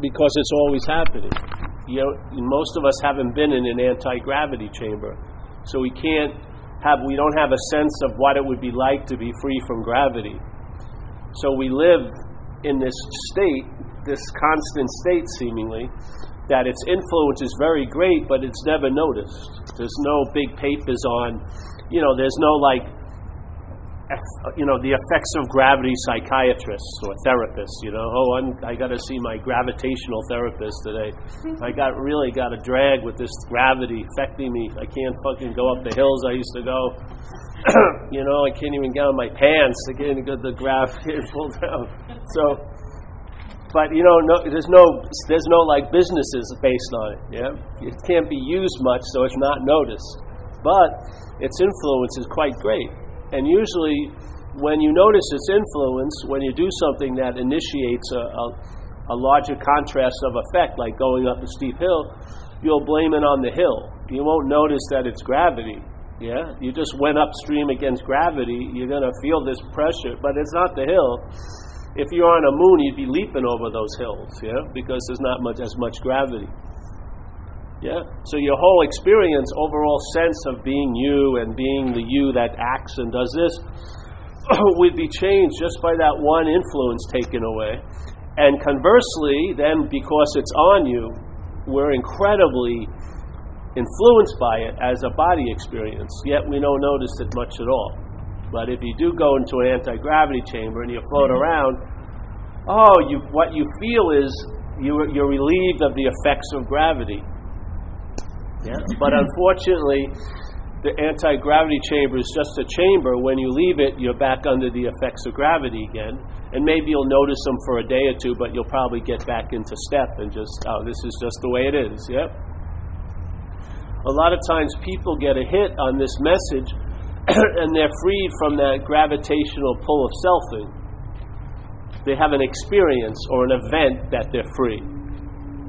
because it's always happening. You know, most of us haven't been in an anti-gravity chamber, so we can't have we don't have a sense of what it would be like to be free from gravity. So we live in this state, this constant state seemingly, that its influence is very great, but it's never noticed. There's no big papers on, you know, there's no like Uh, you know, the effects of gravity psychiatrists or therapists, you know, oh, I'm, I got to see my gravitational therapist today. I got really got a drag with this gravity affecting me. I can't fucking go up the hills I used to go. you know, I can't even get on my pants. I can't get the gravity pulled down. So, but you know, no, there's no, there's no like businesses based on it. Yeah, it can't be used much, so it's not noticed. But its influence is quite great. And usually, when you notice its influence, when you do something that initiates a, a, a larger contrast of effect, like going up a steep hill, you'll blame it on the hill. You won't notice that it's gravity. Yeah, you just went upstream against gravity. You're going to feel this pressure, but it's not the hill. If you're on a moon, you'd be leaping over those hills, yeah, because there's not much as much gravity. Yeah? So your whole experience, overall sense of being you and being the you that acts and does this would be changed just by that one influence taken away. And conversely, then because it's on you, we're incredibly influenced by it as a body experience, yet we don't notice it much at all. But if you do go into an anti gravity chamber and you float around, oh, you, what you feel is you, you're relieved of the effects of gravity. Yeah? But unfortunately, the anti gravity chamber is just a chamber. When you leave it, you're back under the effects of gravity again. And maybe you'll notice them for a day or two, but you'll probably get back into step and just, oh, this is just the way it is. Yep. A lot of times people get a hit on this message and they're freed from that gravitational pull of selfing. They have an experience or an event that they're free.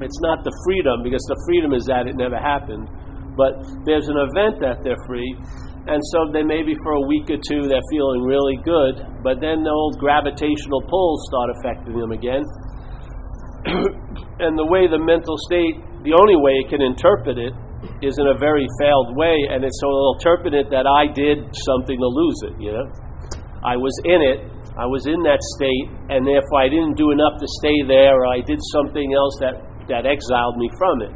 It's not the freedom, because the freedom is that it never happened. But there's an event that they're free. And so they maybe for a week or two they're feeling really good, but then the old gravitational pulls start affecting them again. and the way the mental state, the only way it can interpret it is in a very failed way, and it's so it'll interpret it that I did something to lose it, you know? I was in it, I was in that state, and therefore I didn't do enough to stay there, or I did something else that that exiled me from it.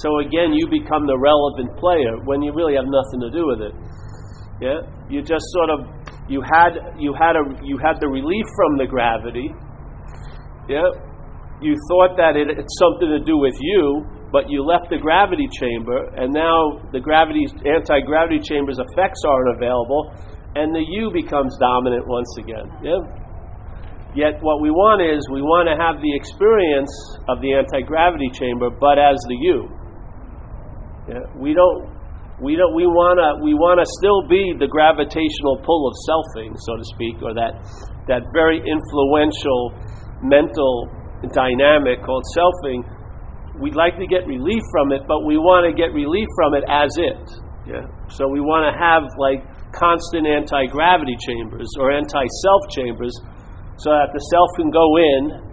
So again, you become the relevant player when you really have nothing to do with it. Yeah, you just sort of you had you had a you had the relief from the gravity. Yeah, you thought that it had something to do with you, but you left the gravity chamber, and now the gravity anti gravity chamber's effects aren't available, and the you becomes dominant once again. Yeah. Yet, what we want is we want to have the experience of the anti gravity chamber, but as the you. Yeah? We don't. We don't. We wanna. We wanna still be the gravitational pull of selfing, so to speak, or that that very influential mental dynamic called selfing. We'd like to get relief from it, but we want to get relief from it as it. Yeah. So we want to have like constant anti gravity chambers or anti self chambers so that the self can go in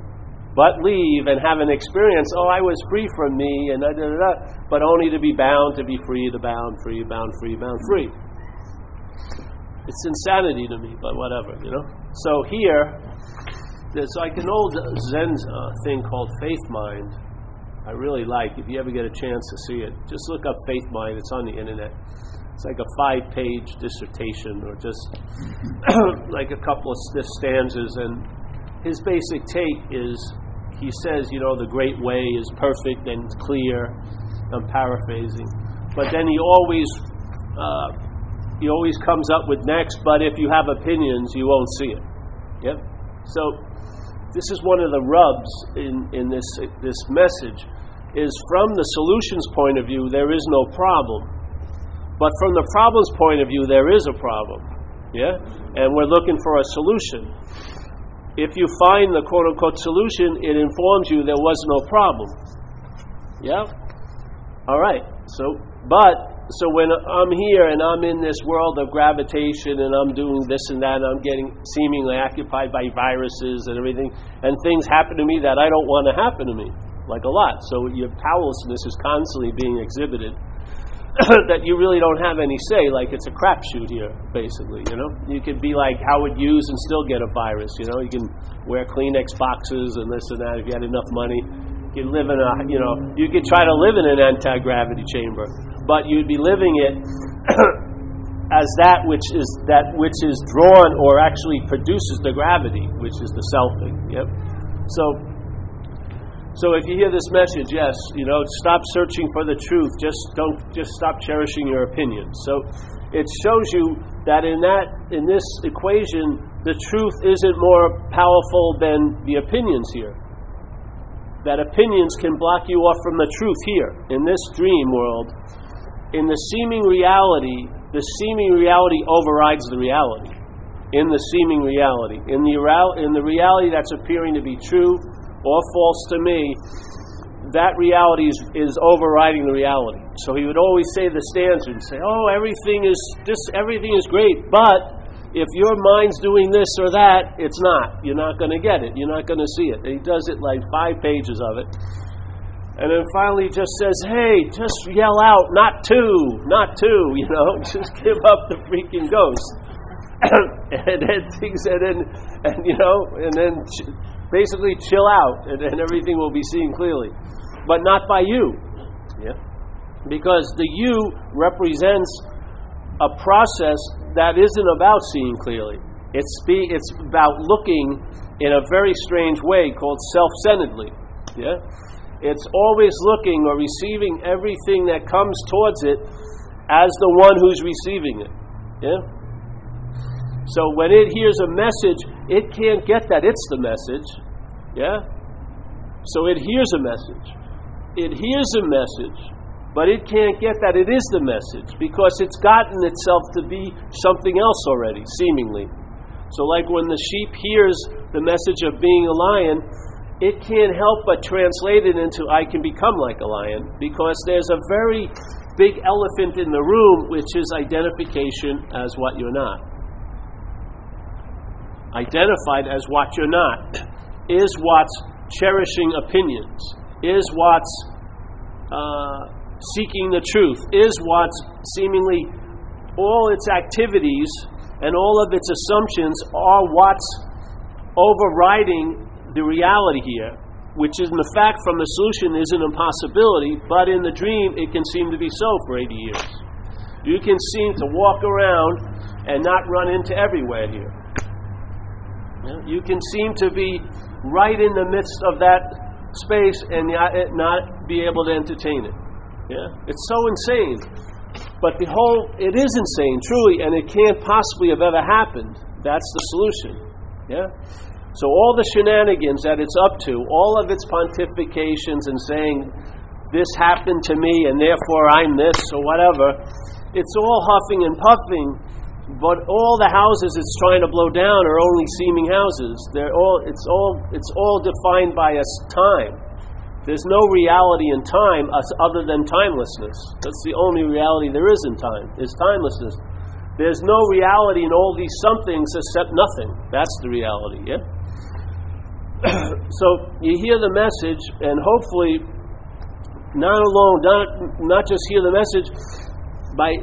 but leave and have an experience oh i was free from me and da, da, da, but only to be bound to be free to bound free bound free bound free. It's insanity to me but whatever you know? So here there's like an old zen uh, thing called faith mind. I really like if you ever get a chance to see it just look up faith mind it's on the internet it's like a five page dissertation or just like a couple of stiff stanzas. And his basic take is he says, you know, the great way is perfect and clear. I'm paraphrasing. But then he always. Uh, he always comes up with next, but if you have opinions, you won't see it. Yep. So this is one of the rubs in, in this this message is from the solutions point of view, there is no problem. But from the problem's point of view, there is a problem. Yeah? And we're looking for a solution. If you find the quote unquote solution, it informs you there was no problem. Yeah? All right. So, but, so when I'm here and I'm in this world of gravitation and I'm doing this and that, and I'm getting seemingly occupied by viruses and everything, and things happen to me that I don't want to happen to me like a lot. So your powerlessness is constantly being exhibited. that you really don't have any say, like it's a crapshoot here, basically. You know, you could be like Howard Hughes and still get a virus. You know, you can wear Kleenex boxes and this and that if you had enough money. You could live in a, you know, you could try to live in an anti gravity chamber, but you'd be living it as that which is that which is drawn or actually produces the gravity, which is the selfing. Yep. So so if you hear this message, yes, you know, stop searching for the truth. Just don't just stop cherishing your opinions. So it shows you that in that in this equation, the truth isn't more powerful than the opinions here. That opinions can block you off from the truth here in this dream world. In the seeming reality, the seeming reality overrides the reality. In the seeming reality, in the in the reality that's appearing to be true, or false to me, that reality is, is overriding the reality. So he would always say the stanza and say, "Oh, everything is this, everything is great, but if your mind's doing this or that, it's not. You're not going to get it. You're not going to see it." And he does it like five pages of it, and then finally just says, "Hey, just yell out, not two, not two. You know, just give up the freaking ghost." and then things, and then, and you know, and then basically chill out and, and everything will be seen clearly. But not by you. Yeah? Because the you represents a process that isn't about seeing clearly. It's, be, it's about looking in a very strange way called self centeredly. Yeah? It's always looking or receiving everything that comes towards it as the one who's receiving it. Yeah? So when it hears a message, it can't get that it's the message. Yeah? So it hears a message. It hears a message, but it can't get that it is the message because it's gotten itself to be something else already, seemingly. So, like when the sheep hears the message of being a lion, it can't help but translate it into I can become like a lion because there's a very big elephant in the room, which is identification as what you're not. Identified as what you're not is what's cherishing opinions, is what's uh, seeking the truth, is what's seemingly all its activities and all of its assumptions are what's overriding the reality here, which is in the fact from the solution is an impossibility, but in the dream it can seem to be so for 80 years. You can seem to walk around and not run into everywhere here. You can seem to be right in the midst of that space and not be able to entertain it. Yeah? It's so insane. But the whole, it is insane, truly, and it can't possibly have ever happened. That's the solution. Yeah? So all the shenanigans that it's up to, all of its pontifications and saying, this happened to me and therefore I'm this or whatever, it's all huffing and puffing but all the houses it's trying to blow down are only seeming houses. They're all, it's, all, it's all defined by a time. There's no reality in time other than timelessness. That's the only reality there is in time, is timelessness. There's no reality in all these somethings except nothing. That's the reality, yeah? so you hear the message, and hopefully, not alone, not, not just hear the message, by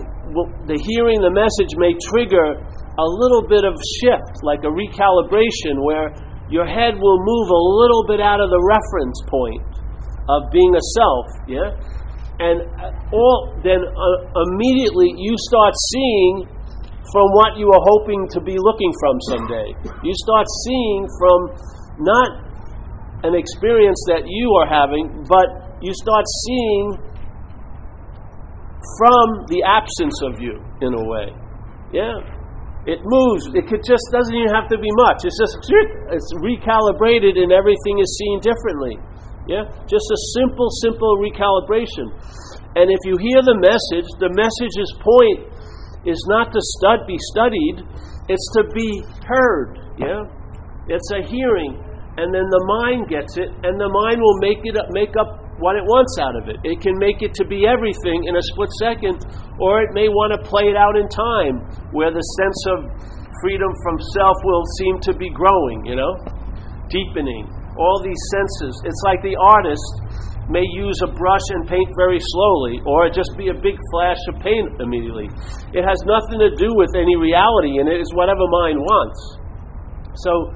the hearing the message may trigger a little bit of shift, like a recalibration, where your head will move a little bit out of the reference point of being a self, yeah? And uh, all then uh, immediately you start seeing from what you are hoping to be looking from someday. You start seeing from not an experience that you are having, but you start seeing from the absence of you, in a way. Yeah. It moves. It just doesn't even have to be much. It's just it's recalibrated and everything is seen differently. Yeah? Just a simple, simple recalibration. And if you hear the message, the message's point is not to stud, be studied, it's to be heard. Yeah? It's a hearing. And then the mind gets it, and the mind will make it up, make up what it wants out of it. It can make it to be everything in a split second, or it may want to play it out in time, where the sense of freedom from self will seem to be growing, you know, deepening. All these senses. It's like the artist may use a brush and paint very slowly, or just be a big flash of paint immediately. It has nothing to do with any reality, and it is whatever mind wants. So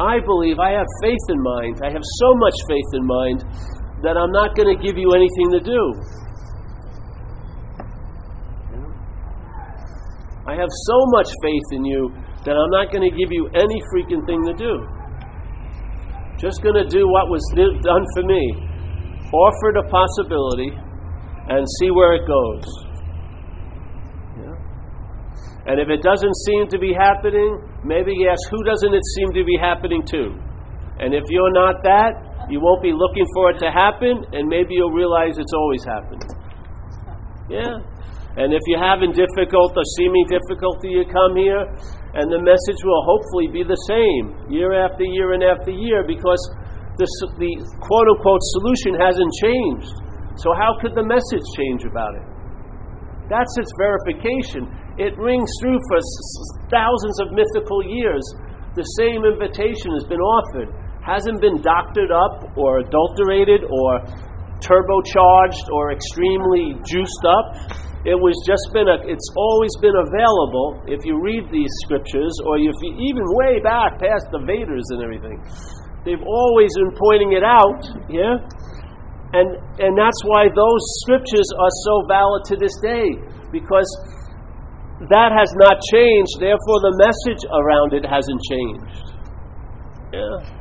I believe I have faith in mind. I have so much faith in mind that I'm not going to give you anything to do. I have so much faith in you that I'm not going to give you any freaking thing to do. Just going to do what was done for me. Offer the possibility and see where it goes. Yeah? And if it doesn't seem to be happening, maybe ask who doesn't it seem to be happening to? And if you're not that, you won't be looking for it to happen, and maybe you'll realize it's always happened. Yeah? And if you're having difficult or seeming difficulty, you come here and the message will hopefully be the same year after year and after year because the, the quote unquote solution hasn't changed. So, how could the message change about it? That's its verification. It rings through for thousands of mythical years. The same invitation has been offered, hasn't been doctored up or adulterated or turbocharged or extremely juiced up. It was just been a, it's always been available if you read these scriptures, or if you even way back past the Vedas and everything. They've always been pointing it out, yeah? And, and that's why those scriptures are so valid to this day, because that has not changed, therefore the message around it hasn't changed. Yeah.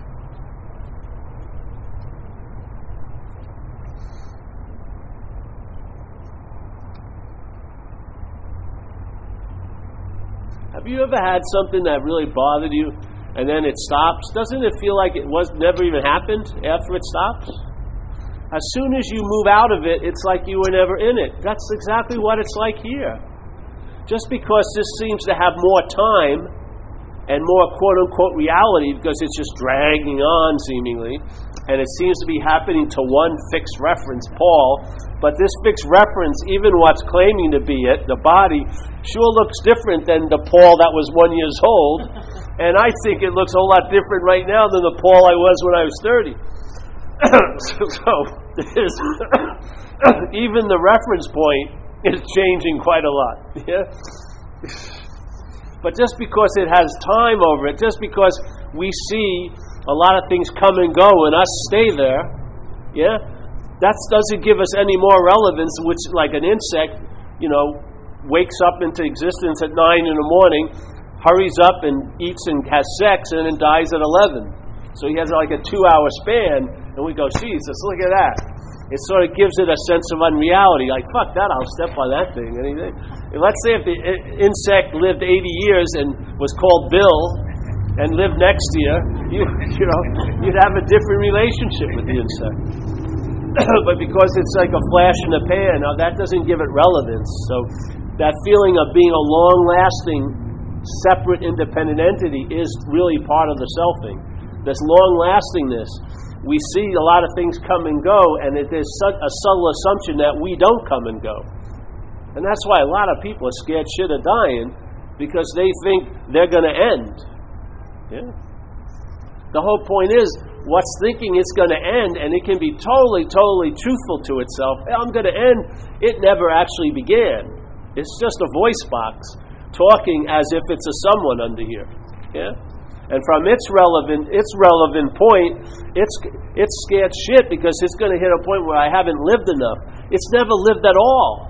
Have you ever had something that really bothered you and then it stops? Doesn't it feel like it was never even happened after it stops? As soon as you move out of it, it's like you were never in it. That's exactly what it's like here. Just because this seems to have more time and more quote unquote reality because it's just dragging on seemingly, and it seems to be happening to one fixed reference, Paul, but this fixed reference, even what's claiming to be it, the body, sure looks different than the Paul that was one years old. And I think it looks a whole lot different right now than the Paul I was when I was 30. so, even the reference point is changing quite a lot. Yeah? But just because it has time over it, just because we see a lot of things come and go and us stay there, yeah, that doesn't give us any more relevance, which, like an insect, you know, wakes up into existence at 9 in the morning, hurries up and eats and has sex, and then dies at 11. So he has like a two hour span, and we go, Jesus, look at that. It sort of gives it a sense of unreality. Like, fuck that, I'll step on that thing. Anything. Let's say if the insect lived 80 years and was called Bill and lived next year, you, you know, you'd have a different relationship with the insect. but because it's like a flash in the pan, now that doesn't give it relevance. So that feeling of being a long lasting, separate, independent entity is really part of the selfing. This long lastingness, we see a lot of things come and go, and it is a subtle assumption that we don't come and go. And that's why a lot of people are scared shit of dying because they think they're going to end. Yeah. The whole point is what's thinking it's going to end, and it can be totally, totally truthful to itself. I'm going to end. It never actually began. It's just a voice box talking as if it's a someone under here. Yeah? And from its relevant its relevant point, it's it's scared shit because it's going to hit a point where I haven't lived enough. It's never lived at all.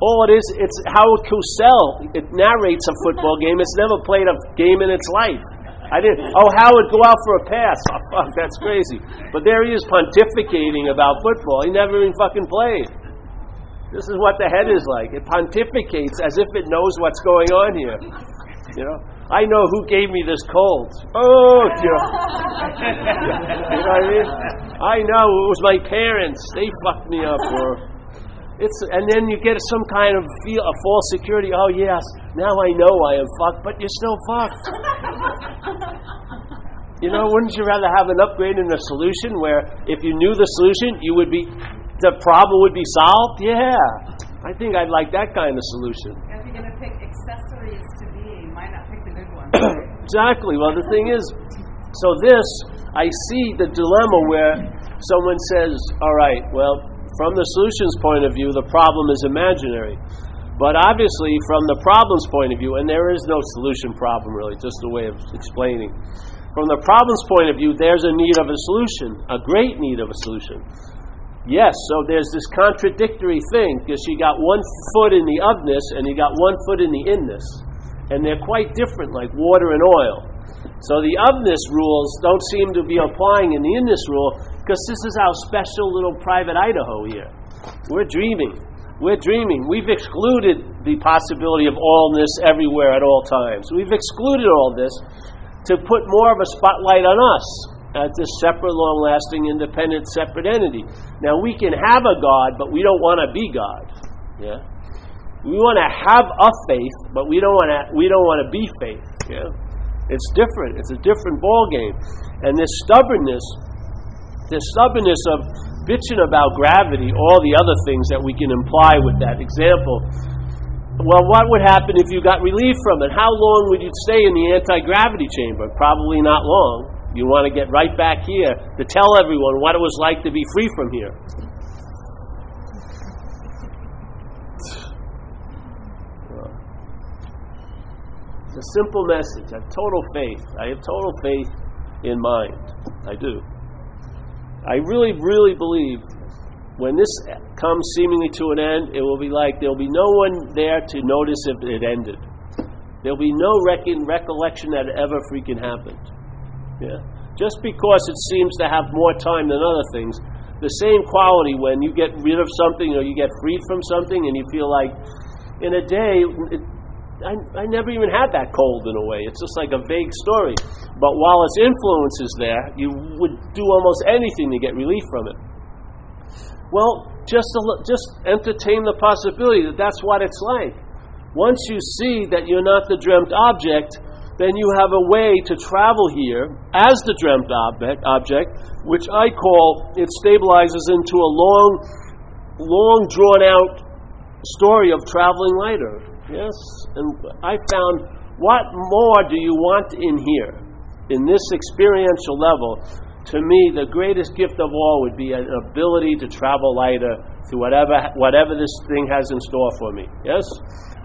All it is, it's Howard Cosell. It narrates a football game. It's never played a game in its life. I didn't. Oh, Howard, go out for a pass. Oh, fuck, that's crazy. But there he is pontificating about football. He never even fucking played. This is what the head is like. It pontificates as if it knows what's going on here. You know, I know who gave me this cold. Oh, you know, you know what I mean? I know it was my parents. They fucked me up, or it's, and then you get some kind of feel, a false security. Oh yes, now I know I am fucked, but you're still fucked. you know, wouldn't you rather have an upgrade and a solution where if you knew the solution, you would be, the problem would be solved? Yeah, I think I'd like that kind of solution. If you're going to pick accessories to be, might not pick the good one. exactly. Well, the thing is, so this, I see the dilemma where someone says, all right, well, from the solutions point of view, the problem is imaginary. But obviously, from the problem's point of view, and there is no solution problem really, just a way of explaining. From the problem's point of view, there's a need of a solution, a great need of a solution. Yes, so there's this contradictory thing because you got one foot in the ofness and you got one foot in the inness. And they're quite different, like water and oil. So the ofness rules don't seem to be applying in the inness rule because this is our special little private Idaho here. We're dreaming. We're dreaming. We've excluded the possibility of allness everywhere at all times. We've excluded all this to put more of a spotlight on us as this separate, long lasting, independent, separate entity. Now, we can have a God, but we don't want to be God. Yeah? We want to have a faith, but we don't want to, we don't want to be faith. Yeah? It's different. It's a different ball game. And this stubbornness, this stubbornness of bitching about gravity, all the other things that we can imply with that example. Well, what would happen if you got relief from it? How long would you stay in the anti gravity chamber? Probably not long. You want to get right back here to tell everyone what it was like to be free from here. It's a simple message. I have total faith. I have total faith in mind. I do. I really, really believe when this comes seemingly to an end, it will be like there will be no one there to notice if it ended. There will be no reckon, recollection that it ever freaking happened. Yeah? Just because it seems to have more time than other things, the same quality when you get rid of something or you get freed from something and you feel like in a day, I, I never even had that cold in a way. It's just like a vague story. But while its influence is there, you would do almost anything to get relief from it. Well, just, just entertain the possibility that that's what it's like. Once you see that you're not the dreamt object, then you have a way to travel here as the dreamt object, object which I call it stabilizes into a long, long drawn out story of traveling lighter. Yes? And I found what more do you want in here? In this experiential level, to me, the greatest gift of all would be an ability to travel lighter through whatever, whatever this thing has in store for me. Yes?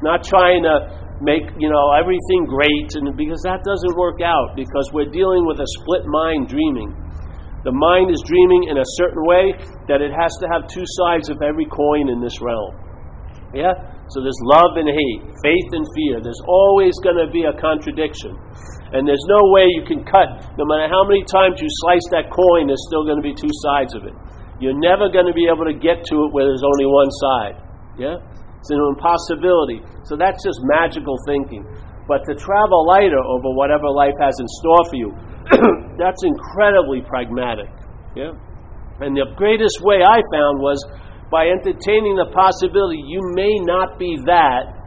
Not trying to make you know everything great and because that doesn't work out because we're dealing with a split mind dreaming the mind is dreaming in a certain way that it has to have two sides of every coin in this realm yeah so there's love and hate, faith and fear. There's always going to be a contradiction. And there's no way you can cut. No matter how many times you slice that coin, there's still going to be two sides of it. You're never going to be able to get to it where there's only one side. Yeah? It's an impossibility. So that's just magical thinking. But to travel lighter over whatever life has in store for you, that's incredibly pragmatic. Yeah? And the greatest way I found was by entertaining the possibility you may not be that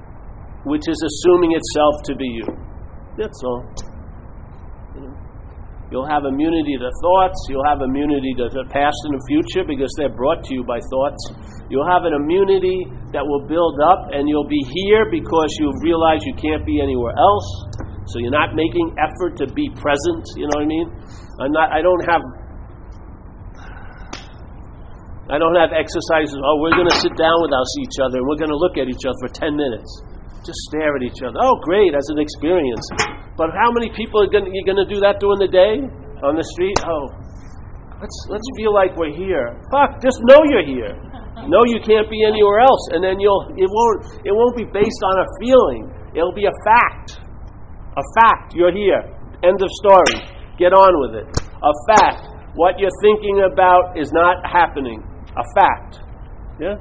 which is assuming itself to be you. That's all. You'll have immunity to thoughts. You'll have immunity to the past and the future because they're brought to you by thoughts. You'll have an immunity that will build up, and you'll be here because you realize you can't be anywhere else. So you're not making effort to be present. You know what I mean? I'm not. I don't have I don't have exercises, oh, we're going to sit down with us each other and we're going to look at each other for 10 minutes. Just stare at each other. Oh, great, as an experience. But how many people are going to, do that during the day on the street? Oh, let's, let's feel like we're here. Fuck, just know you're here. Know you can't be anywhere else. And then you'll, it won't, it won't be based on a feeling. It'll be a fact. A fact. You're here. End of story. Get on with it. A fact. What you're thinking about is not happening a fact. Yeah?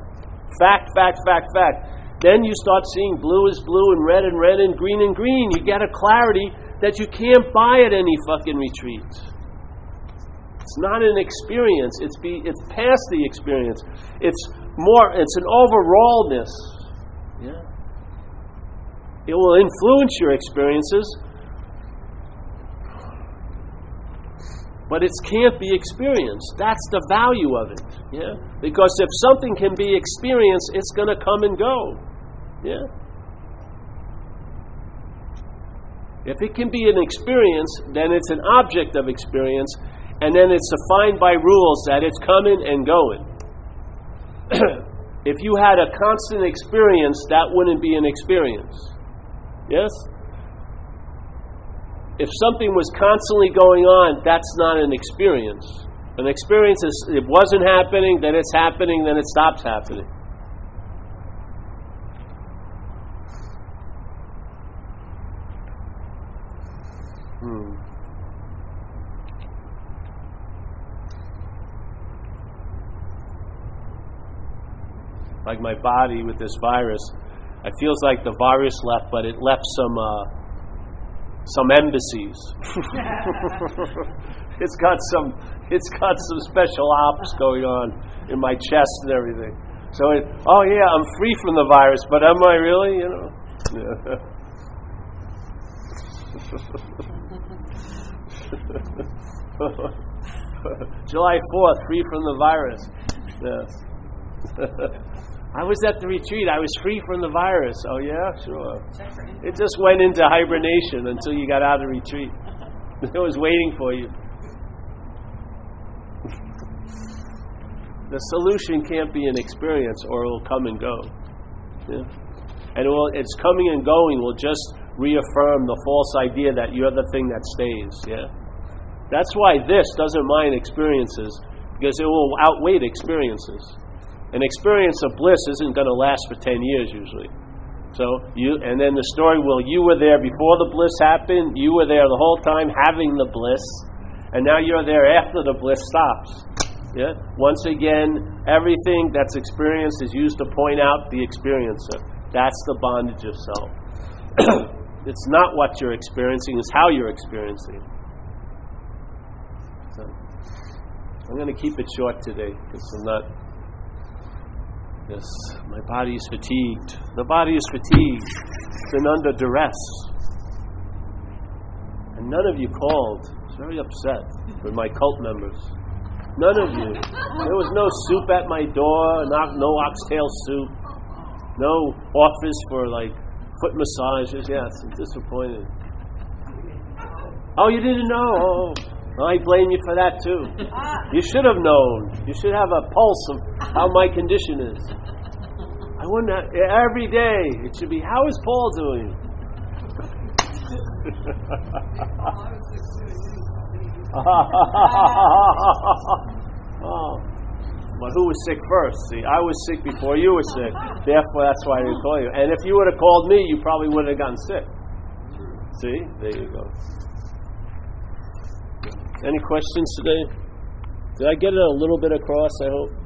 Fact, fact, fact, fact. Then you start seeing blue is blue and red and red and green and green. You get a clarity that you can't buy at any fucking retreat. It's not an experience. It's be it's past the experience. It's more it's an overallness. Yeah. It will influence your experiences, but it can't be experienced. That's the value of it. Yeah? Because if something can be experienced, it's going to come and go. Yeah? If it can be an experience, then it's an object of experience, and then it's defined by rules that it's coming and going. if you had a constant experience, that wouldn't be an experience. Yes? If something was constantly going on, that's not an experience. An experience is it wasn't happening, then it's happening, then it stops happening. Hmm. Like my body with this virus, it feels like the virus left, but it left some uh, some embassies. it's got some it's got some special ops going on in my chest and everything. So it, oh yeah, I'm free from the virus, but am I really? You know. July 4th, free from the virus. Yes. I was at the retreat. I was free from the virus. Oh, yeah? Sure. It just went into hibernation until you got out of retreat. It was waiting for you. the solution can't be an experience or it will come and go. Yeah? And it will, its coming and going will just reaffirm the false idea that you're the thing that stays. Yeah? That's why this doesn't mind experiences, because it will outweigh experiences. An experience of bliss isn't going to last for 10 years usually. So you, and then the story will you were there before the bliss happened, you were there the whole time having the bliss, and now you're there after the bliss stops. Yeah? Once again, everything that's experienced is used to point out the experiencer. That's the bondage of self. it's not what you're experiencing, it's how you're experiencing. So, I'm going to keep it short today because I'm not. Yes, my body is fatigued. The body is fatigued. It's been under duress. And none of you called. I was very upset with my cult members. None of you. There was no soup at my door, not, no oxtail soup, no office for like foot massages. Yes, I'm disappointed. Oh, you didn't know? Oh, I blame you for that too. You should have known. You should have a pulse of how my condition is. I wouldn't every day. It should be, how is Paul doing? oh. But who was sick first? See, I was sick before you were sick. Therefore, that's why I didn't call you. And if you would have called me, you probably wouldn't have gotten sick. See? There you go. Any questions today? Did I get it a little bit across, I hope?